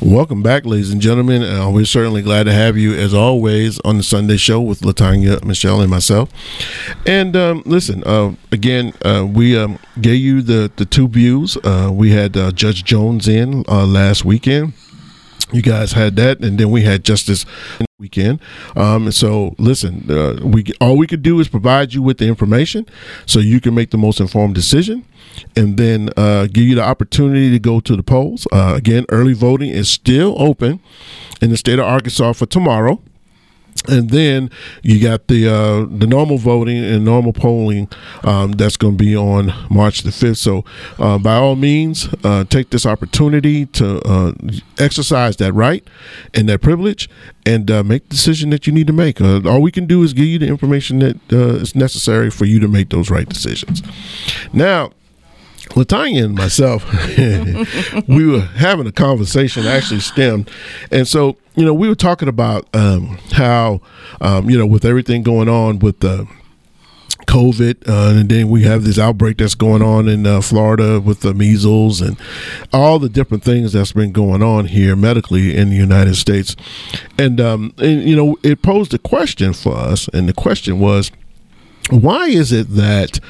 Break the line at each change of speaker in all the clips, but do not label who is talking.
Welcome back, ladies and gentlemen. Uh, we're certainly glad to have you, as always, on the Sunday show with LaTonya, Mechelle, and myself. And um, listen, uh, again, uh, we um, gave you the, the two views. Uh, we had uh, Judge Jones in uh, last weekend. You guys had that, and then we had Justice weekend. Um, so listen, uh, we all we could do is provide you with the information so you can make the most informed decision, and then uh, give you the opportunity to go to the polls. Uh, again, early voting is still open in the state of Arkansas for tomorrow and then you got the uh, the normal voting and normal polling um, that's going to be on March the fifth. So, uh, by all means, uh, take this opportunity to uh, exercise that right and that privilege, and uh, make the decision that you need to make. Uh, all we can do is give you the information that is necessary for you to make those right decisions. Now. LaTonya and myself, we were having a conversation, actually stemmed. And so, you know, we were talking about um, how, um, you know, with everything going on with the COVID, uh, and then we have this outbreak that's going on in uh, Florida with the measles and all the different things that's been going on here medically in the United States. And, um, and you know, it posed a question for us, and the question was, why is it that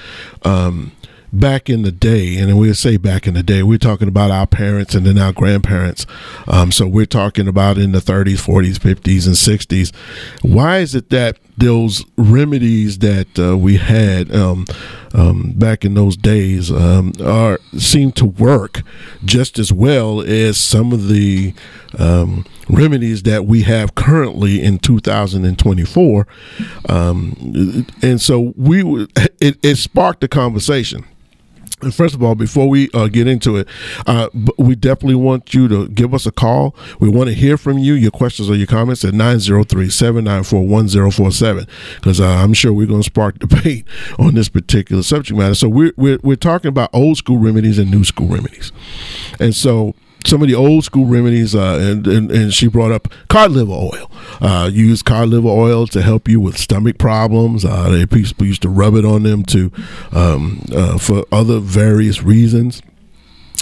um, back in the day, and we say back in the day, we're talking about our parents and then our grandparents. Um, so we're talking about in the 30s, 40s, 50s, and 60s. Why is it that those remedies that uh, we had um, um, back in those days um, are seem to work just as well as some of the um, remedies that we have currently in 2024. Um, and so we it, it sparked a conversation and first of all, before we uh, get into it, uh, we definitely want you to give us a call. We want to hear from you, your questions or your comments at 903 794 1047, because uh, I'm sure we're going to spark debate on this particular subject matter. So, we're, we're, we're talking about old school remedies and new school remedies. And so, some of the old school remedies, uh, and, and, and she brought up cod liver oil. Uh, use cod liver oil to help you with stomach problems. Uh, they people used to rub it on them to um, uh, for other various reasons.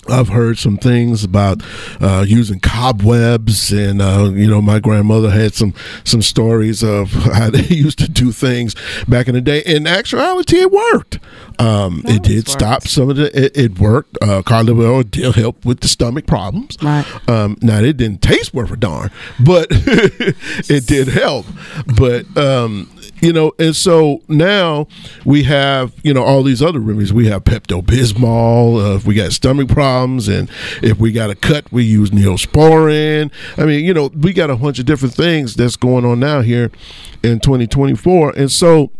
I've heard some things about uh, using cobwebs, and uh, you know, my grandmother had some some stories of how they used to do things back in the day. In actuality, it worked. Um, it did worked. stop some of the. It, it worked. Uh, liver did help with the stomach problems.
Right.
Um, now it didn't taste worth a darn, but it did help. But um, you know, and so now we have, you know, all these other remedies. We have Pepto Bismol. Uh, if we got stomach problems, and if we got a cut, we use Neosporin. I mean, you know, we got a bunch of different things that's going on now here in 2024, and so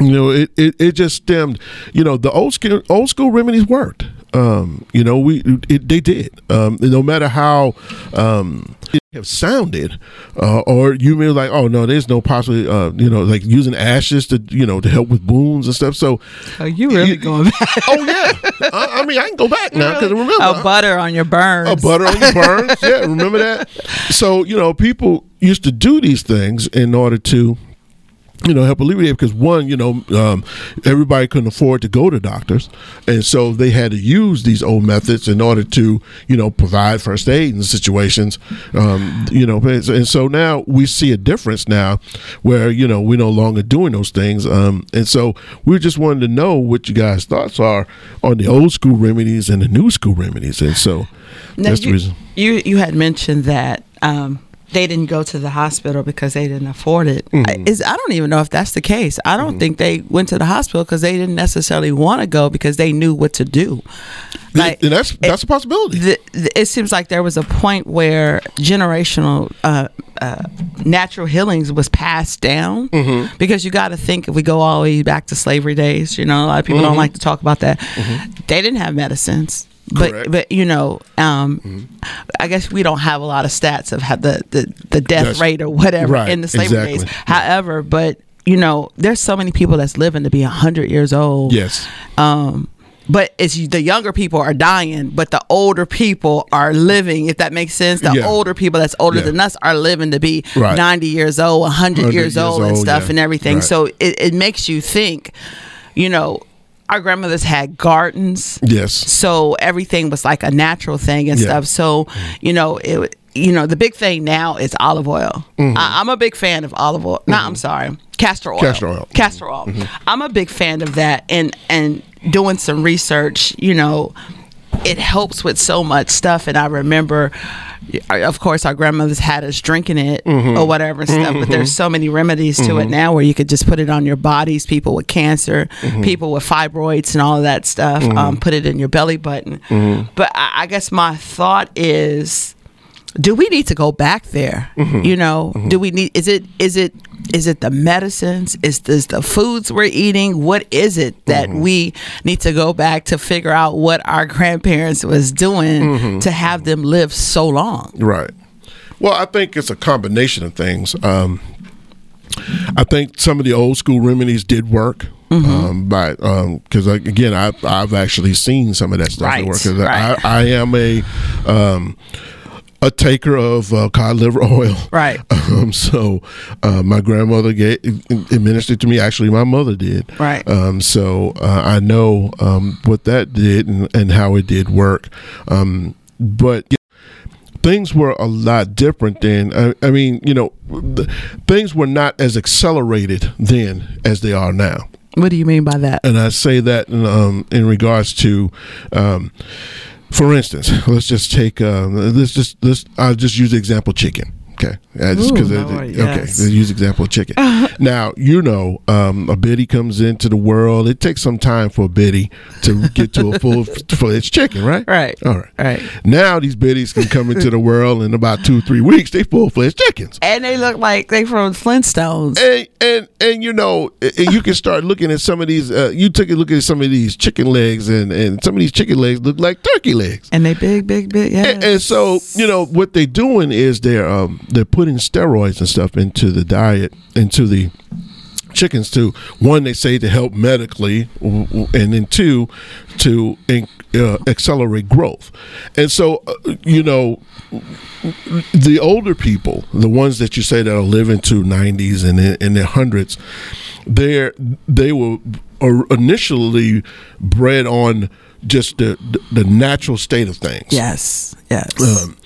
you know, it, it, it just stemmed. You know, the old school old school remedies worked. Um, you know, we it, they did. Um, no matter how um, it have sounded, uh, or you may like, oh no, there's no possibly, uh, you know, like using ashes to you know to help with wounds and stuff. So,
are you really going back?
oh yeah, I, I, mean I can go back now because really? remember
a butter on your burns,
a butter on your burns. yeah, remember that. So you know, people used to do these things in order to you know, help alleviate because one, you know, um, everybody couldn't afford to go to doctors, and so they had to use these old methods in order to, you know, provide first aid in situations, um, you know, and so now we see a difference now, where you know we're no longer doing those things, um, and so we just wanted to know what you guys' thoughts are on the old school remedies and the new school remedies, and so now that's
you,
the reason.
You you had mentioned that. Um, they didn't go to the hospital because they didn't afford it. Mm-hmm. Is I don't even know if that's the case. I don't mm-hmm. think they went to the hospital because they didn't necessarily want to go because they knew what to do.
Like and that's that's it, a possibility. The,
the, it seems like there was a point where generational uh, uh, natural healings was passed down mm-hmm. because you got to think if we go all the way back to slavery days. You know, a lot of people don't mm-hmm. like to talk about that. Mm-hmm. They didn't have medicines but Correct. but you know, um, mm-hmm. I guess we don't have a lot of stats of how the the, the death that's, rate or whatever right, in the slavery exactly. days. However, but you know, there's so many people that's living to be hundred years old.
Yes.
Um, but it's the younger people are dying, but the older people are living. If that makes sense, the yeah. older people that's older yeah. than us are living to be right. ninety years old, hundred years, years old, and stuff yeah. and everything. Right. So it, it makes you think. You know, our grandmothers had gardens.
Yes.
So everything was like a natural thing and yeah. stuff. So, you know, it you know, the big thing now is olive oil. Mm-hmm. I, I'm a big fan of olive oil. No, I'm mm-hmm. sorry, castor oil.
Castor oil.
Castor oil. Mm-hmm. I'm a big fan of that, and and doing some research. You know, it helps with so much stuff. And I remember, of course, our grandmothers had us drinking it mm-hmm. or whatever stuff. But there's mm-hmm. so many remedies to it mm-hmm. now where you could just put it on your bodies. People with cancer, people with fibroids, and all of that stuff. Um, put it in your belly button. But I, I guess my thought is do we need to go back there you know do we need is it is it is it the medicines is this the foods we're eating what is it that we need to go back to figure out what our grandparents was doing to have them live so long
Right. Well, I think it's a combination of things. Um, I think some of the old school remedies did work.
Mm-hmm.
Um, by because again, I, I've actually seen some of that stuff
Right,
work.
right.
I, I am a um, a taker of uh, cod liver oil.
Right.
Um, so uh, my grandmother gave, administered to me. Actually, my mother did.
Right.
Um, so uh, I know um, what that did and, and how it did work. Um, but things were a lot different then. I, I mean, you know, the, things were not as accelerated then as they are now.
what do you mean by that
And I say that in, um, in regards to, um, for instance, let's just take uh, let's just let's I'll just use the example chicken. Okay, Uh, just
Ooh,
'cause it-
Lord,
okay, use example of chicken. now you know um, a biddy comes into the world. It takes some time for a biddy to get to a full fledged chicken, right?
right
All right.
right
Now these biddies can come into the world in about two three weeks. They full fledged chickens.
and they look like they from flintstones
And, and and you know and you can start looking at some of these. Uh, you took a look at some of these chicken legs, and and some of these chicken legs look like turkey legs.
and they big big big yeah
And, and so you know what they're doing is they're um, they're putting steroids and stuff into the diet, into the chickens to one they say to help medically, and then two to in, uh, accelerate growth. And so uh, you know the older people, the ones that you say that are living to 90s and in, in their hundreds, they they were initially bred on just the the natural state of things.
yes yes
Um,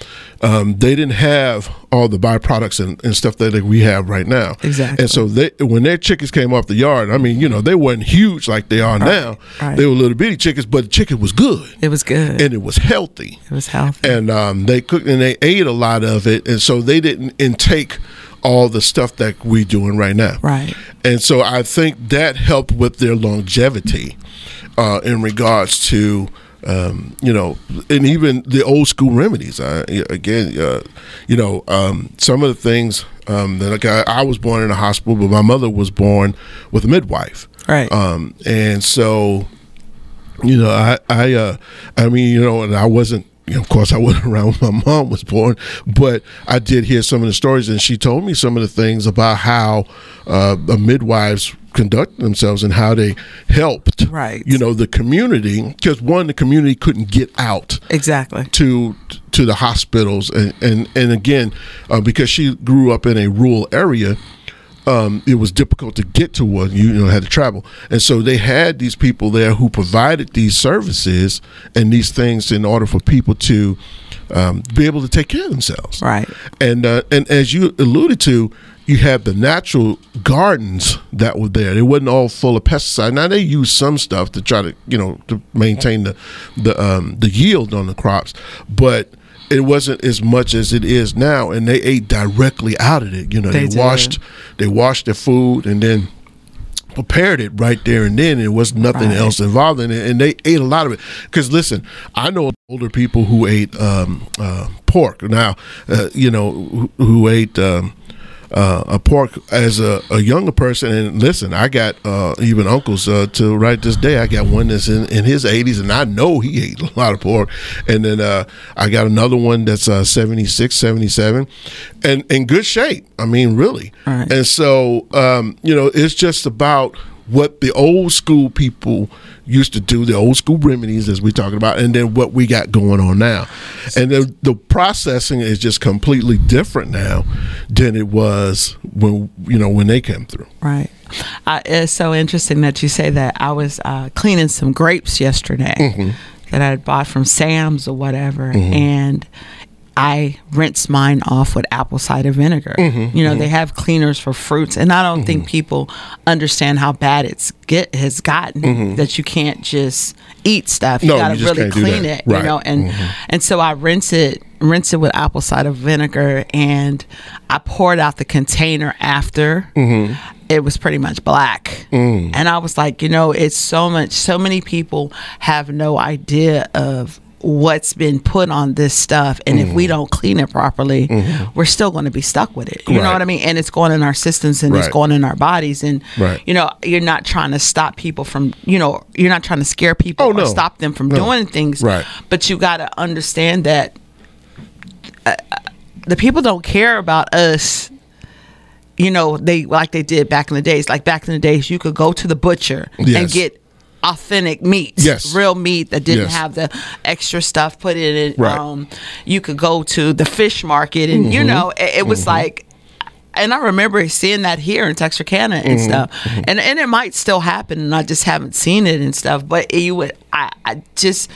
um, they didn't have all the byproducts and, and stuff that we have right now.
Exactly.
And so they, when their chickens came off the yard, I mean, you know, they weren't huge like they are now.
right.
They were little bitty chickens, but the chicken was good
it was good
and it was healthy
it was healthy
and um, they cooked and they ate a lot of it, and so they didn't intake all the stuff that we're doing right now.
Right.
And so I think that helped with their longevity uh, in regards to. Um, you know, and even the old school remedies. Uh, again, uh, you know, um, some of the things um, that like I, I was born in a hospital, but my mother was born with a midwife.
Right.
Um, and so you know, I, I, uh, I mean, you know, and I wasn't, you know, of course, I wasn't around when my mom was born, but I did hear some of the stories, and she told me some of the things about how uh, the midwives conduct themselves and how they helped,
Right.
You know, the community because one, the community couldn't get out
exactly
to to the hospitals and and and again uh, because she grew up in a rural area um, it was difficult to get to one you know had to travel and so they had these people there who provided these services and these things in order for people to um, be able to take care of themselves
Right.
and uh, and as you alluded to, you have the natural gardens that were there. They wasn't all full of pesticide. Now they use some stuff to try to you know to maintain the the um, the yield on the crops, but it wasn't as much as it is now. And they ate directly out of it. You know,
They
they, washed they washed their food and then prepared it right there and then. There was nothing
Right.
else involved in it, and they ate a lot of it. Because listen, I know older people who ate um, uh, pork. Now, uh, you know, who, who ate. Um, uh, a pork as a, a younger person, and listen, I got uh, even uncles uh, to right this day. I got one that's in, in his 80s, and I know he ate a lot of pork. And then uh, I got another one that's uh, 76, 77, and in good shape. I mean, really.
Right.
And so, um, you know, it's just about what the old school people used to do, the old school remedies, as we're talking about, and then what we got going on now. And the, the processing is just completely different now than it was when, you know, when they came through.
Right. Uh, it's so interesting that you say that. I was uh, cleaning some grapes yesterday
Mm-hmm.
that I had bought from Sam's or whatever, and I rinse mine off with apple cider vinegar.
Mm-hmm,
you know, they have cleaners for fruits, and I don't think people understand how bad it's get has gotten that you can't just eat stuff. You
Mm-hmm. No,
gotta
you
really clean it. You know, and and so I rinse it rinse it with apple cider vinegar and I poured out the container after.
Mm-hmm.
It was pretty much black.
Mm.
And I was like, you know, it's so much so many people have no idea of what's been put on this stuff and if
Mm-hmm.
we don't clean it properly we're still going to be stuck with it you know what i mean and it's going in our systems and it's going in our bodies and
Right.
you know you're not trying to stop people from you know you're not trying to scare people
Oh,
or stop them from
No.
doing things
Right.
but you got to understand that uh, the people don't care about us you know they like they did back in the days like back in the days you could go to the butcher and get authentic meat
Yes.
real meat that didn't
Yes.
have the extra stuff put in it
Right. Mm-hmm.
um you could go to the fish market and you know it, it was like and I remember seeing that here in Texarkana and
Mm-hmm.
stuff, and and it might still happen, and I just haven't seen it and stuff. But you would, I, I just,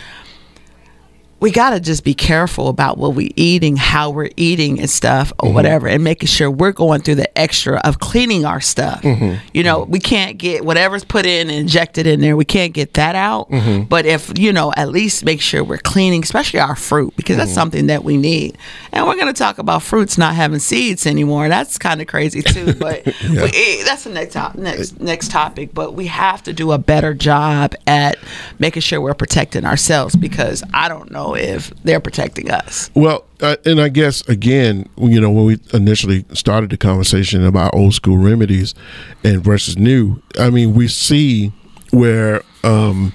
we got to just be careful about what we're eating, how we're eating and stuff
Mm-hmm.
or whatever, and making sure we're going through the extra of cleaning our stuff.
Mm-hmm.
You know, we can't get whatever's put in and injected in there. We can't get that out.
Mm-hmm.
But if you know, at least make sure we're cleaning, especially our fruit, because that's
Mm-hmm.
something that we need. And we're going to talk about fruits not having seeds anymore. That's kind of crazy too. But we, eh, that's the next top, next next topic. But we have to do a better job at making sure we're protecting ourselves because I don't know if they're protecting us.
Well, uh, and I guess again, you know, when we initially started the conversation about old school remedies and versus new, I mean, we see where um,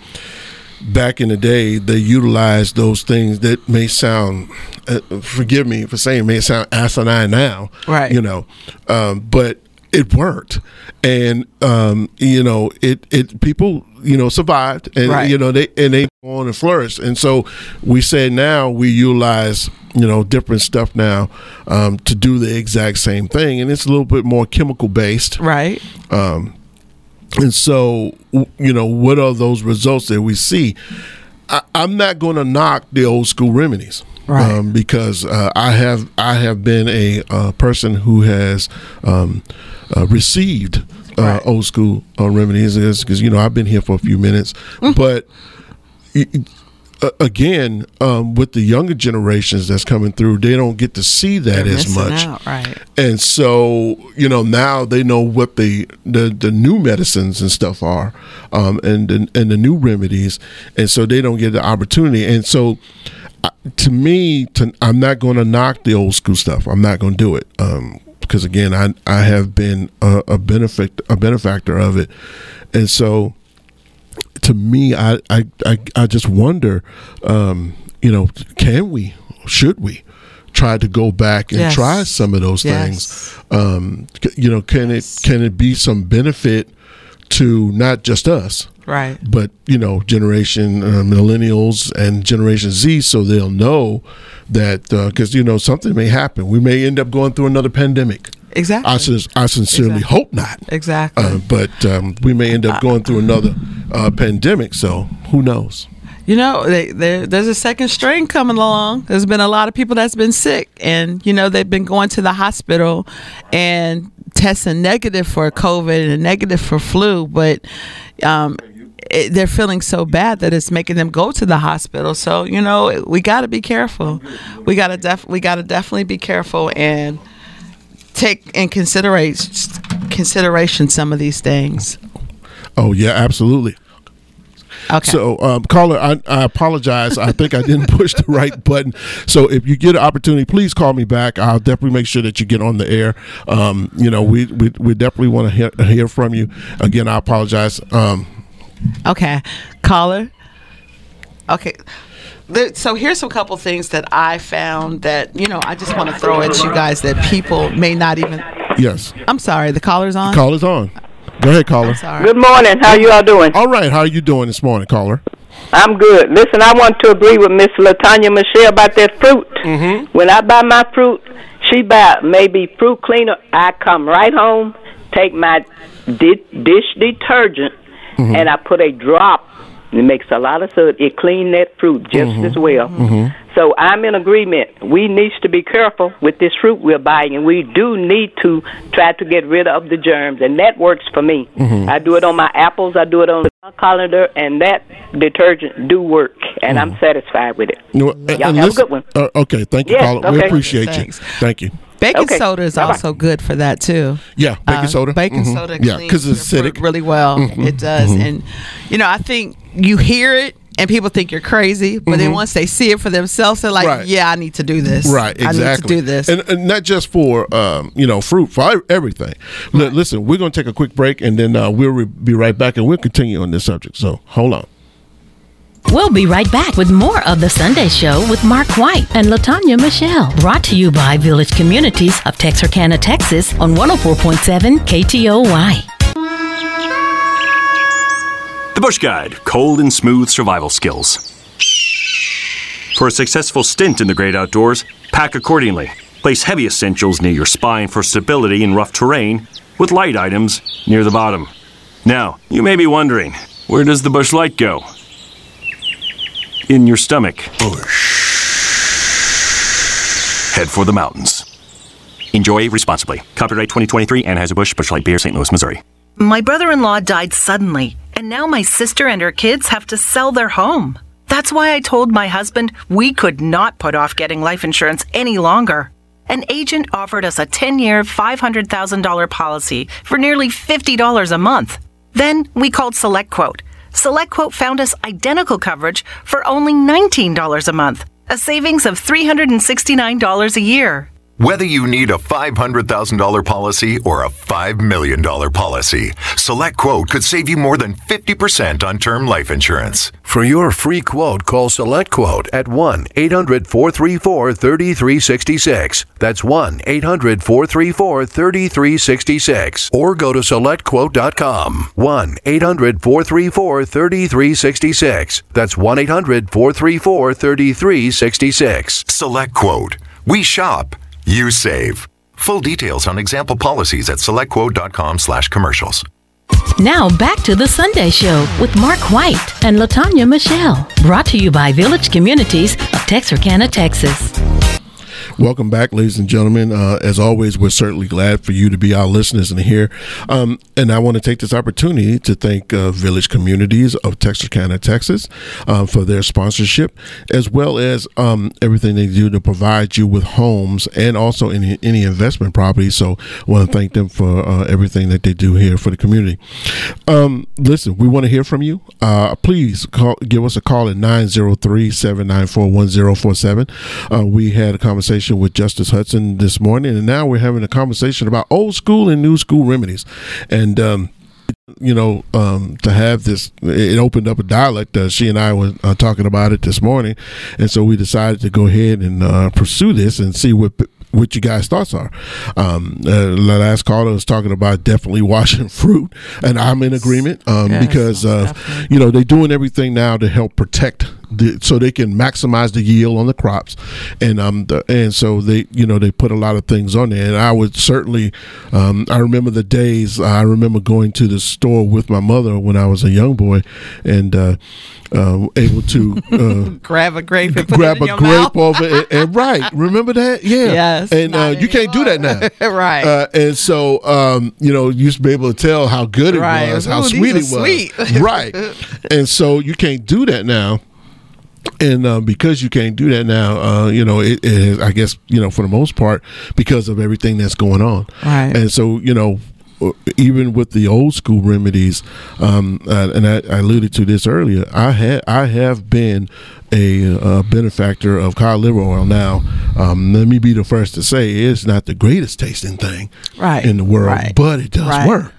back in the day they utilized those things that may sound, uh, forgive me for saying, may sound asinine now,
Right.
You know, um, but it worked, and um, you know, it it people you know survived, and
Right.
you know they and they on and flourish, and so we say now we utilize you know different stuff now um, to do the exact same thing, and it's a little bit more chemical based,
Right.
and so you know what are those results that we see? I, I'm not going to knock the old school remedies.
Right.
Um, because uh, I have I have been a uh, person who has um, uh, received uh,
Right.
old school uh, remedies because you know I've been here for a few minutes,
Mm-hmm.
but uh, again um, with the younger generations that's coming through, they don't get to see that
They're
as much
out, right?
and so you know now they know what the the, the new medicines and stuff are um, and, and and the new remedies and so they don't get the opportunity and so uh, to me to, i'm not going to knock the old school stuff i'm not going to do it um, because again i i have been a, a benefit a benefactor of it and so to me, I I, I, I just wonder, um, you know, can we, should we, try to go back and
Yes.
try some of those
Yes.
things? Um, you know, can it can it be some benefit to not just us,
Right.
but you know, generation uh, millennials and Generation Z, so they'll know that because you know something may happen. We may end up going through another pandemic.
Exactly.
I, sin- I sincerely
Exactly.
hope not.
exactly.
Uh, but um, we may end up going through another uh, pandemic, so who knows?
You know, they, there there's a second strain coming along. There's been a lot of people that's been sick, and you know they've been going to the hospital and testing negative for COVID and negative for flu, but um, it, they're feeling so bad that it's making them go to the hospital. So you know, we got to be careful. We got to def we got to definitely be careful and take in consideration consideration some of these things.
Oh yeah, absolutely.
Okay.
So, um, caller, I, I apologize. I think I didn't push the right button. So, if you get an opportunity, please call me back. I'll definitely make sure that you get on the air. Um, you know, we we, we definitely want to hear, hear from you. Again, I apologize. Um,
Okay, caller. Okay. There, so here's a couple things that I found that you know I just want to throw at you guys that people may not even.
yes,
I'm sorry, the caller's on.
call is on. Go ahead, caller.
Sorry.
Good morning. How you all doing?
All right, how are you doing this morning, caller?
I'm good. Listen, I want to agree with Miss LaTonya Mechelle about that fruit. Mm-hmm. When I buy my fruit, she buy maybe fruit cleaner. I come right home, take my di- dish detergent, and I put a drop. It makes a lot of sense. It clean that fruit just as well. So I'm in agreement. We need to be careful with this fruit we're buying, and we do need to try to get rid of the germs, and that works for me.
Mm-hmm.
I do it on my apples. I do it on the colander, and that detergent do work, and I'm satisfied with it.
You know, and-
Y'all
and
have a good one.
Uh, okay, thank you,
Yes,
caller. We appreciate
Thanks.
you. Thank you.
Baking
Okay.
soda is
Bye-bye.
also good for that too.
Yeah, baking
Uh,
soda.
Baking
Mhm.
soda,
Yeah,
cleans
because it's
your fruit
acidic.
really well. It does, and you know, I think you hear it. And people think you're crazy, but then once they see it for themselves, they're like,
Mm-hmm. Right.
"Yeah, I need to do this.
Right, exactly.
I need to do this."
and, and not just for um, you know fruit, for ev- everything. Li- Listen, we're going to take a quick break, and then uh, we'll re- be right back, and we'll continue on this subject. So hold on.
We'll be right back with more of The Sunday Show with Mark White and LaTonya Mechelle. Brought to you by Village Communities of Texarkana, Texas on 104.7 KTOY.
The Busch Guide Cold and Smooth Survival Skills. For a successful stint in the great outdoors, pack accordingly. Place heavy essentials near your spine for stability in rough terrain, with light items near the bottom. Now, you may be wondering where does the Busch Light go? In your stomach. Head for the mountains. Enjoy responsibly. Copyright 2023 Anheuser-Busch Busch Light Beer, St. Louis, Missouri.
My brother in law died suddenly, and now my sister and her kids have to sell their home. That's why I told my husband we could not put off getting life insurance any longer. An agent offered us a 10 year, $500,000 policy for nearly $50 a month. Then we called SelectQuote. SelectQuote found us identical coverage for only $19 a month, a savings of $369 a year.
Whether you need a $500,000 policy or a $5 million policy, Select Quote could save you more than 50% on term life insurance.
For your free quote, call Select Quote at 1 800 434 3366. That's 1 800 434 3366. Or go to SelectQuote.com. 1 800 434 3366. That's 1 800 434 3366.
Select Quote. We shop, you save. Full details on example policies at selectquote.com slash commercials.
Now back to the Sunday Show with Mark White and LaTonya Mechelle. Brought to you by Village Communities of Texarkana, Texas.
Welcome back, ladies and gentlemen. Uh, as always, we're certainly glad for you to be our listeners and here. Um, and I want to take this opportunity to thank uh, Village Communities of Texarkana, Texas, uh, for their sponsorship, as well as um, everything they do to provide you with homes and also any any investment properties. So, I want to thank them for uh, everything that they do here for the community. Um, listen, we want to hear from you. Uh, please call, give us a call at 903 794 1047. Uh, We had a conversation with Justice Hudson this morning, and now we're having a conversation about old school and new school remedies. And, um, you know, um, to have this, it opened up a dialect. Uh, she and I were uh, talking about it this morning, and so we decided to go ahead and uh, pursue this and see what what you guys' thoughts are. Um, uh, the last caller was talking about definitely washing fruit, and I'm in agreement um,
Yes,
because uh, you know they're doing everything now to help protect. The, so they can maximize the yield on the crops, and um, the, and so they, you know, they put a lot of things on there. And I would certainly, um, I remember the days. I remember going to the store with my mother when I was a young boy, and uh, uh, able to uh,
Grab a grape and
grab a grape
mouth.
off it. And, and right, remember that? Yeah.
Yes,
And uh, you can't do that now.
Right.
Uh, and so, um, you know, you used to be able to tell how good it
Right.
was, how sweet it was.
sweet.
right. And so you can't do that now. And uh, because you can't do that now, uh, you know, it, it is, I guess, you know, for the most part, because of everything that's going on.
Right.
And so, you know, even with the old school remedies, um, uh, and I, I alluded to this earlier, I had I have been a, uh benefactor of cod liver oil. Now, um, let me be the first to say it's not the greatest tasting thing
Right,
in the world,
right,
but it does
right.
work.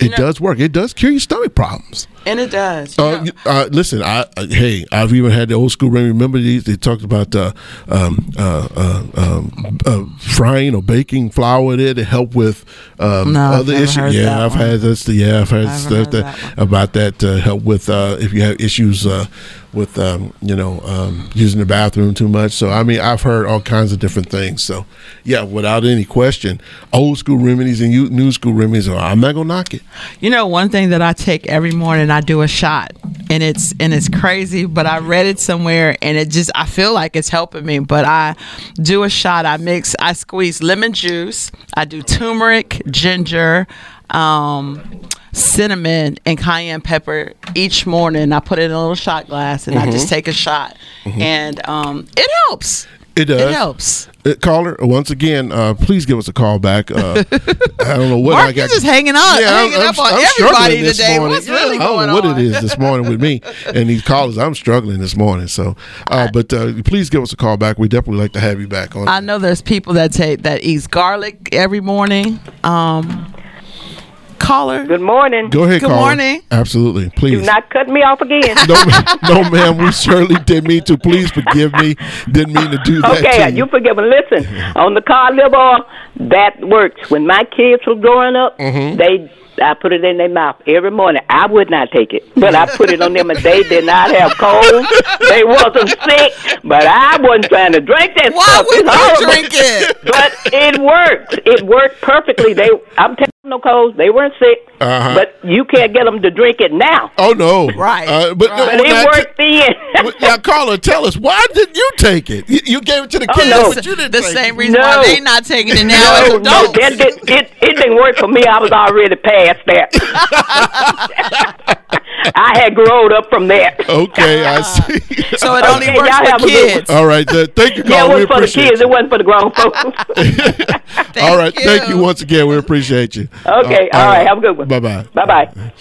It
know-
does work. It does cure your stomach problems.
And it does.
Uh, you- uh, listen, I uh, hey, I've even had the old school remedy. Remember these? They talked about uh, um, uh, uh, um, uh, frying or baking flour there to help with um,
No,
other issues. Yeah, I've
one.
had this. Yeah, I've had stuff that,
that
about that to help with uh, if you have issues uh, with um, you know um, using the bathroom too much. So I mean, I've heard all kinds of different things. So yeah, without any question, old school remedies and new school remedies. Are, I'm not gonna knock it.
You know, one thing that I take every morning, I do a shot, and it's and it's crazy, but I read it somewhere, and it just I feel like it's helping me. But I do a shot. I mix, I squeeze lemon juice. I do turmeric, ginger, um, cinnamon, and cayenne pepper each morning. I put it in a little shot glass, and I just take a shot, and um, it helps.
It does.
It helps.
Uh, caller, once again, uh, please give us a call back. Uh, I don't know what
Mark,
I got.
just hanging on, hanging up on everybody
struggling this
today.
morning.
What's really
I don't know what
on?
it is this morning with me and these callers. I'm struggling this morning. So, uh, but uh, please give us a call back. We definitely like to have you back on.
I know there's people that take that eats garlic every morning. Um, caller,
Good morning.
Go ahead,
Good
caller.
morning.
Absolutely, Please.
Do not cut me off again.
no, no, ma'am. We certainly didn't mean to. Please forgive me. Didn't mean to do that.
Okay,
to
you forgive me. Listen, on the car live oil, that works. When my kids were growing up,
Mm-hmm.
they I put it in their mouth every morning. I would not take it, but I put it on them, and they did not have cold. They wasn't sick, but I wasn't trying to drink that
why
stuff.
would you drink it?
But it worked. It worked perfectly. They, I'm telling you, no colds. They weren't sick,
Uh-huh.
but you can't get them to drink it now.
Oh no!
Right.
Uh, but
Right.
But
no,
it
now,
worked then.
Well, now, caller, tell us why didn't you take it? You, you gave it to the
Oh,
kids,
no.
but you didn't
the
take
same
it.
reason
No.
why they not taking it now
No,
as
no,
adults.
that did, it, it didn't work for me. I was already past that. I had grown up from there.
Okay, I see.
so it only
Okay,
works
y'all
for
have a good
kids.
All right, uh, thank you,
Yeah, it was for the kids.
you.
It wasn't for the grown folks.
All right,
you.
thank you once again. We appreciate you.
Okay, all right. Have a good one.
Bye bye.
Bye bye.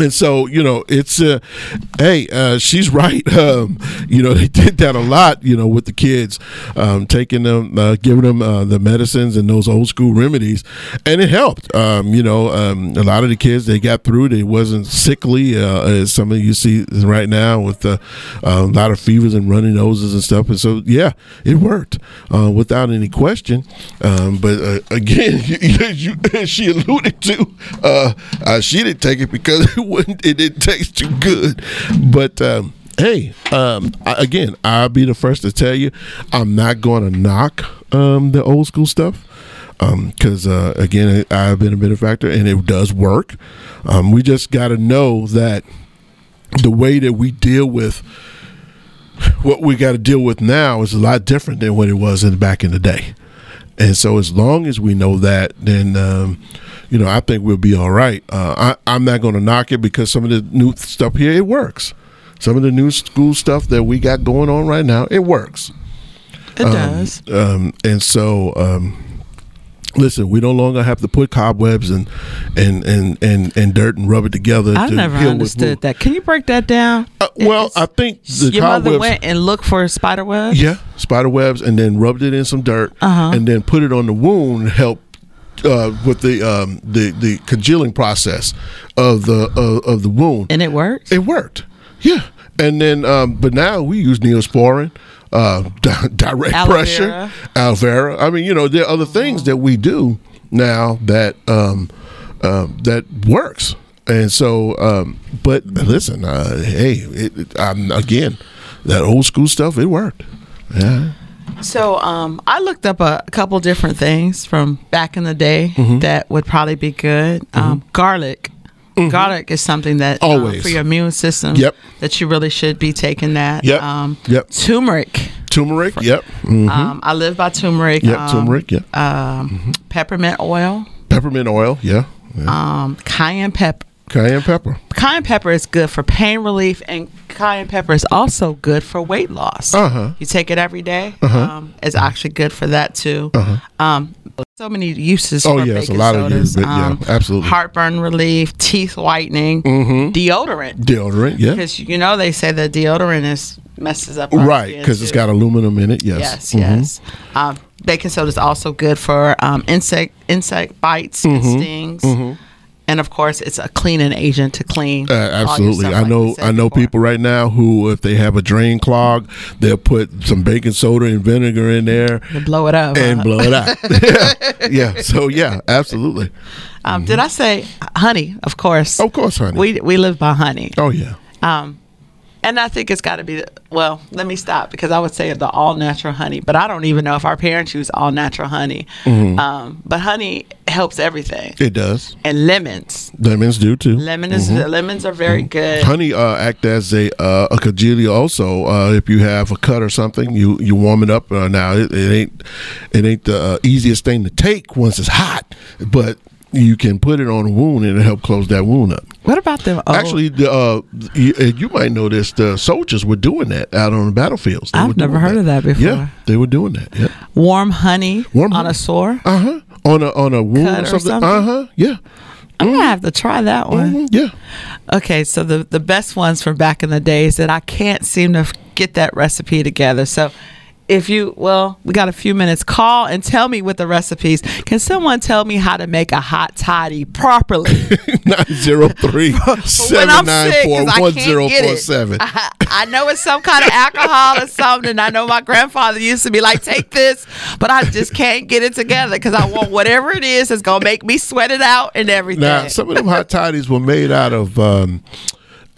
And so, you know, it's uh hey, uh she's right. Um, you know, they did that a lot, you know, with the kids, um, taking them uh, giving them uh, the medicines and those old school remedies, and it helped. Um, you know, um, a lot of the kids they got through. It wasn't sickly uh, as some of you see right now with uh, a lot of fevers and runny noses and stuff. And so, yeah, it worked without any question. Um, but again, you, you, she alluded to she didn't take it because it it didn't taste too good. But um, hey, um, I, again, I'll be the first to tell you, I'm not going to knock um, the old school stuff because uh, again, I've been a benefactor and it does work. Um, we just got to know that the way that we deal with what we got to deal with now is a lot different than what it was in back in the day. And so, as long as we know that, then um, you know, I think we'll be all right. Uh, I, I'm not going to knock it because some of the new stuff here it works. Some of the new school stuff that we got going on right now, it works.
It does.
Um, and so, um, listen, we no longer have to put cobwebs and and and and, and dirt and rub it together.
I
to
never understood that. Can you break that down?
Uh, well,
It's-
I think the
your mother went and looked for spider webs.
Yeah, spider webs, and then rubbed it in some dirt,
Uh-huh.
and then put it on the wound to help uh, with the um, the the congealing process of the uh, of the wound.
and it worked.
It worked, yeah. And then, um, but now we use neosporin, uh, di- direct
Aloe
pressure, aloe vera. I mean, you know, there are other things that we do now that um, um, that works. And so, um, but listen, uh, hey, it, it, again, that old school stuff, it worked. Yeah.
So um, I looked up a, couple different things from back in the day
Mm-hmm.
that would probably be good. Um, garlic. Garlic is something that um,
Always.
for your immune system.
Yep.
That you really should be taking that.
Yep.
Um,
Yep.
Turmeric.
Turmeric. Yep. Mhm.
Um, I live by turmeric.
Yep.
um,
Turmeric. Yep.
Um, Peppermint oil.
Peppermint oil. Yeah. yeah.
Um, cayenne pepper.
Cayenne pepper.
Cayenne pepper is good for pain relief, and cayenne pepper is also good for weight loss.
Uh-huh.
You take it every day. Uh Um, it's actually good for that too. Uh Um, so many uses.
Uh-huh. Oh,
for
yes, a lot of
sodas.
uses, but yeah,
Um,
absolutely.
Heartburn relief, teeth whitening, deodorant.
Deodorant. Yeah.
Because you know they say that deodorant is messes up.
Right, because it's got aluminum in it. Yes.
Yes,
Mhm.
yes. Um, baking soda is also good for um, insect insect bites
Mm-hmm.
and stings. And of course, it's a cleaning agent to clean.
Uh, absolutely. I
like
know. I know
before.
people right now who, if they have a drain clog, they'll put some baking soda and vinegar in there
to blow it up
and
huh?
blow it out. yeah. yeah. So yeah, absolutely.
Um, Did I say honey? Of course.
Of course, honey.
We we live by honey.
Oh yeah.
Um, and I think it's got to be. Well, let me stop because I would say the all natural honey, but I don't even know if our parents use all natural honey.
Mm-hmm.
Um, but honey helps everything,
It does.
and lemons.
Lemons do too.
Lemon is lemons are very good.
Mm-hmm. Honey uh, act as a uh, a congealia also. Uh, if you have a cut or something, you you warm it up. Uh, now it, it ain't it ain't the uh, easiest thing to take once it's hot, but you can put it on a wound and help close that wound up.
What about them? Oh,
Actually, the, uh, you, uh, you might know this. The soldiers were doing that out on the battlefields. They
I've never heard of that before.
Yeah, they were doing that. Yeah.
warm honey
Warm
on
honey.
a sore.
Uh huh. On a on a wound or something.
something?
Uh huh. Yeah.
I'm gonna have to try that one.
Mhm, Yeah.
Okay, so the the best ones from back in the days that I can't seem to get that recipe together. So if you well, we got a few minutes. Call and tell me with the recipes. Can someone tell me how to make a hot toddy properly?
Nine zero three seven
I'm
nine
sick,
four
'cause I can't
zero
get
four
it.
seven.
I, I know it's some kind of alcohol or something. I know my grandfather used to be like, "Take this," but I just can't get it together because I want whatever it is that's gonna make me sweat it out and everything.
Now, some of them hot toddies were made out of um,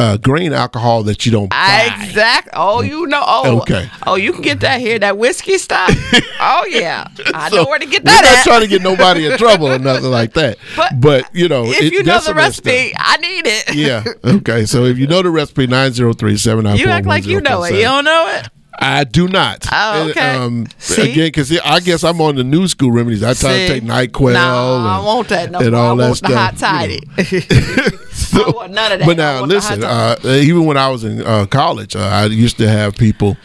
uh, grain alcohol that you don't buy.
Exact. Oh, you know. Oh,
Okay.
Oh, you can get that here. That whiskey stuff. oh yeah, I
So,
know where to get that.
We're not
at.
trying to get nobody in trouble or nothing like that. But, you know,
if
it-
you know the recipe, I need it.
Yeah. Okay. So if you know the recipe, nine zero three seven nine.
You act like you know it. You don't know it.
I do not.
Oh, okay.
um, again, because I guess I'm on the new school remedies. I try to take Nyquil.
No, I
and-
want that. No,
and
more.
all
I
that
want the hot
stuff, you
toddy.
So-
I want none of that.
But now, listen. Uh, even when I was in uh, college, uh, I used to have people,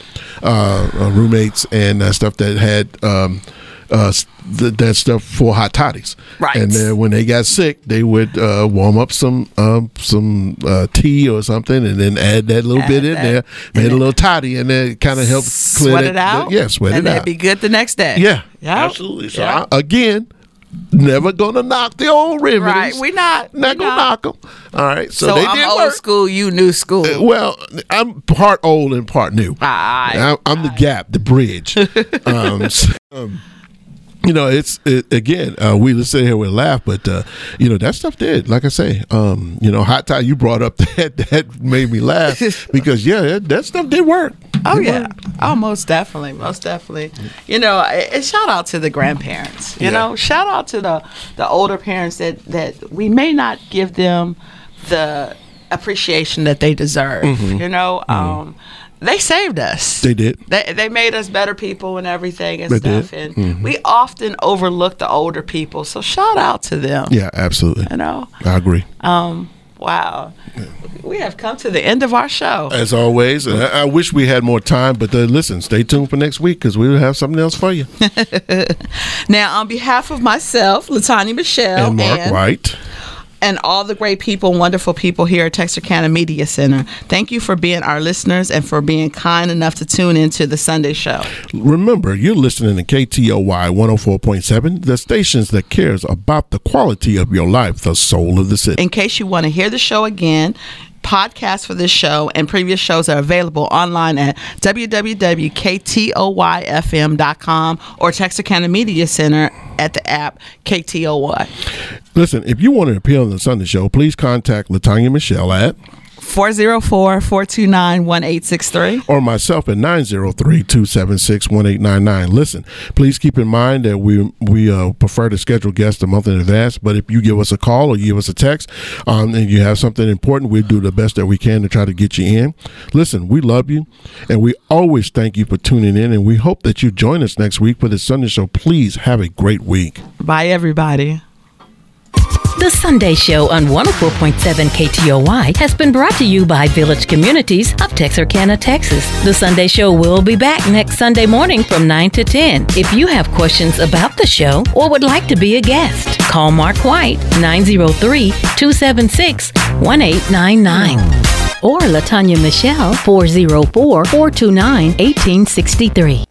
uh, uh, roommates, and uh, stuff that had um, uh, th- that stuff for hot toddies.
Right.
And then when they got sick, they would uh, warm up some um, some uh, tea or something, and then add that little
Add
bit in
that.
there, made a little toddy, and then kind of helped clear
sweat
that-
it out.
Yeah, sweat it out.
and
it
it'd be good the next day.
Yeah,
Yeah.
absolutely. So
Yeah.
I, again, never gonna knock the old remedies.
Right. We not.
not
we
gonna knock them. All right. So,
So,
they
I'm
did
old
work.
school. You new school.
Uh, Well, I'm part old and part new.
Aye.
I'm, I'm the gap, the bridge. um, so, um, you know, it's it, again. Uh, we let's sit here we laugh, but uh, you know that stuff did. Like I say, um, you know, hot tie. You brought up that that made me laugh because yeah, that, that stuff did work.
Oh
It
yeah,
worked.
oh most definitely, most definitely. You know, and shout out to the grandparents. You
Yeah.
know, shout out to the the older parents that that we may not give them the appreciation that they deserve. You know, um, they saved us.
Mm-hmm. They did.
They, they made us better people and everything and
They
stuff.
did. Mm-hmm.
And we often overlook the older people. So shout out to them.
Yeah, absolutely.
You know,
I agree.
um, wow. We have come to the end of our show.
As always, and I, I wish we had more time, but uh, listen, stay tuned for next week because we will have something else for you.
Now, on behalf of myself, LaTonya Mechelle,
and Mark White.
And all the great people, wonderful people here at Texarkana Media Center, thank you for being our listeners and for being kind enough to tune into the Sunday show.
Remember, you're listening to KTOY 104.7, the stations that cares about the quality of your life, the soul of the city.
In case you want to hear the show again, podcasts for this show and previous shows are available online at www.ktoyfm.com or Texarkana Media Center at the app KTOY.
Listen, if you want to appear on the Sunday show, please contact LaTonya Mechelle at
404-429-1863.
or myself at 903-276-1899. Listen, please keep in mind that we we uh, prefer to schedule guests a month in advance, but if you give us a call or you give us a text um, and you have something important, we'll do the best that we can to try to get you in. Listen, we love you, and we always thank you for tuning in, and we hope that you join us next week for the Sunday show. Please have a great week.
Bye, everybody.
The Sunday Show on 104.7 KTOY has been brought to you by Village Communities of Texarkana, Texas. The Sunday Show will be back next Sunday morning from 9 to 10. If you have questions about the show or would like to be a guest, call Mark White 903 276 1899 or LaTonya Mechelle 404 429 1863.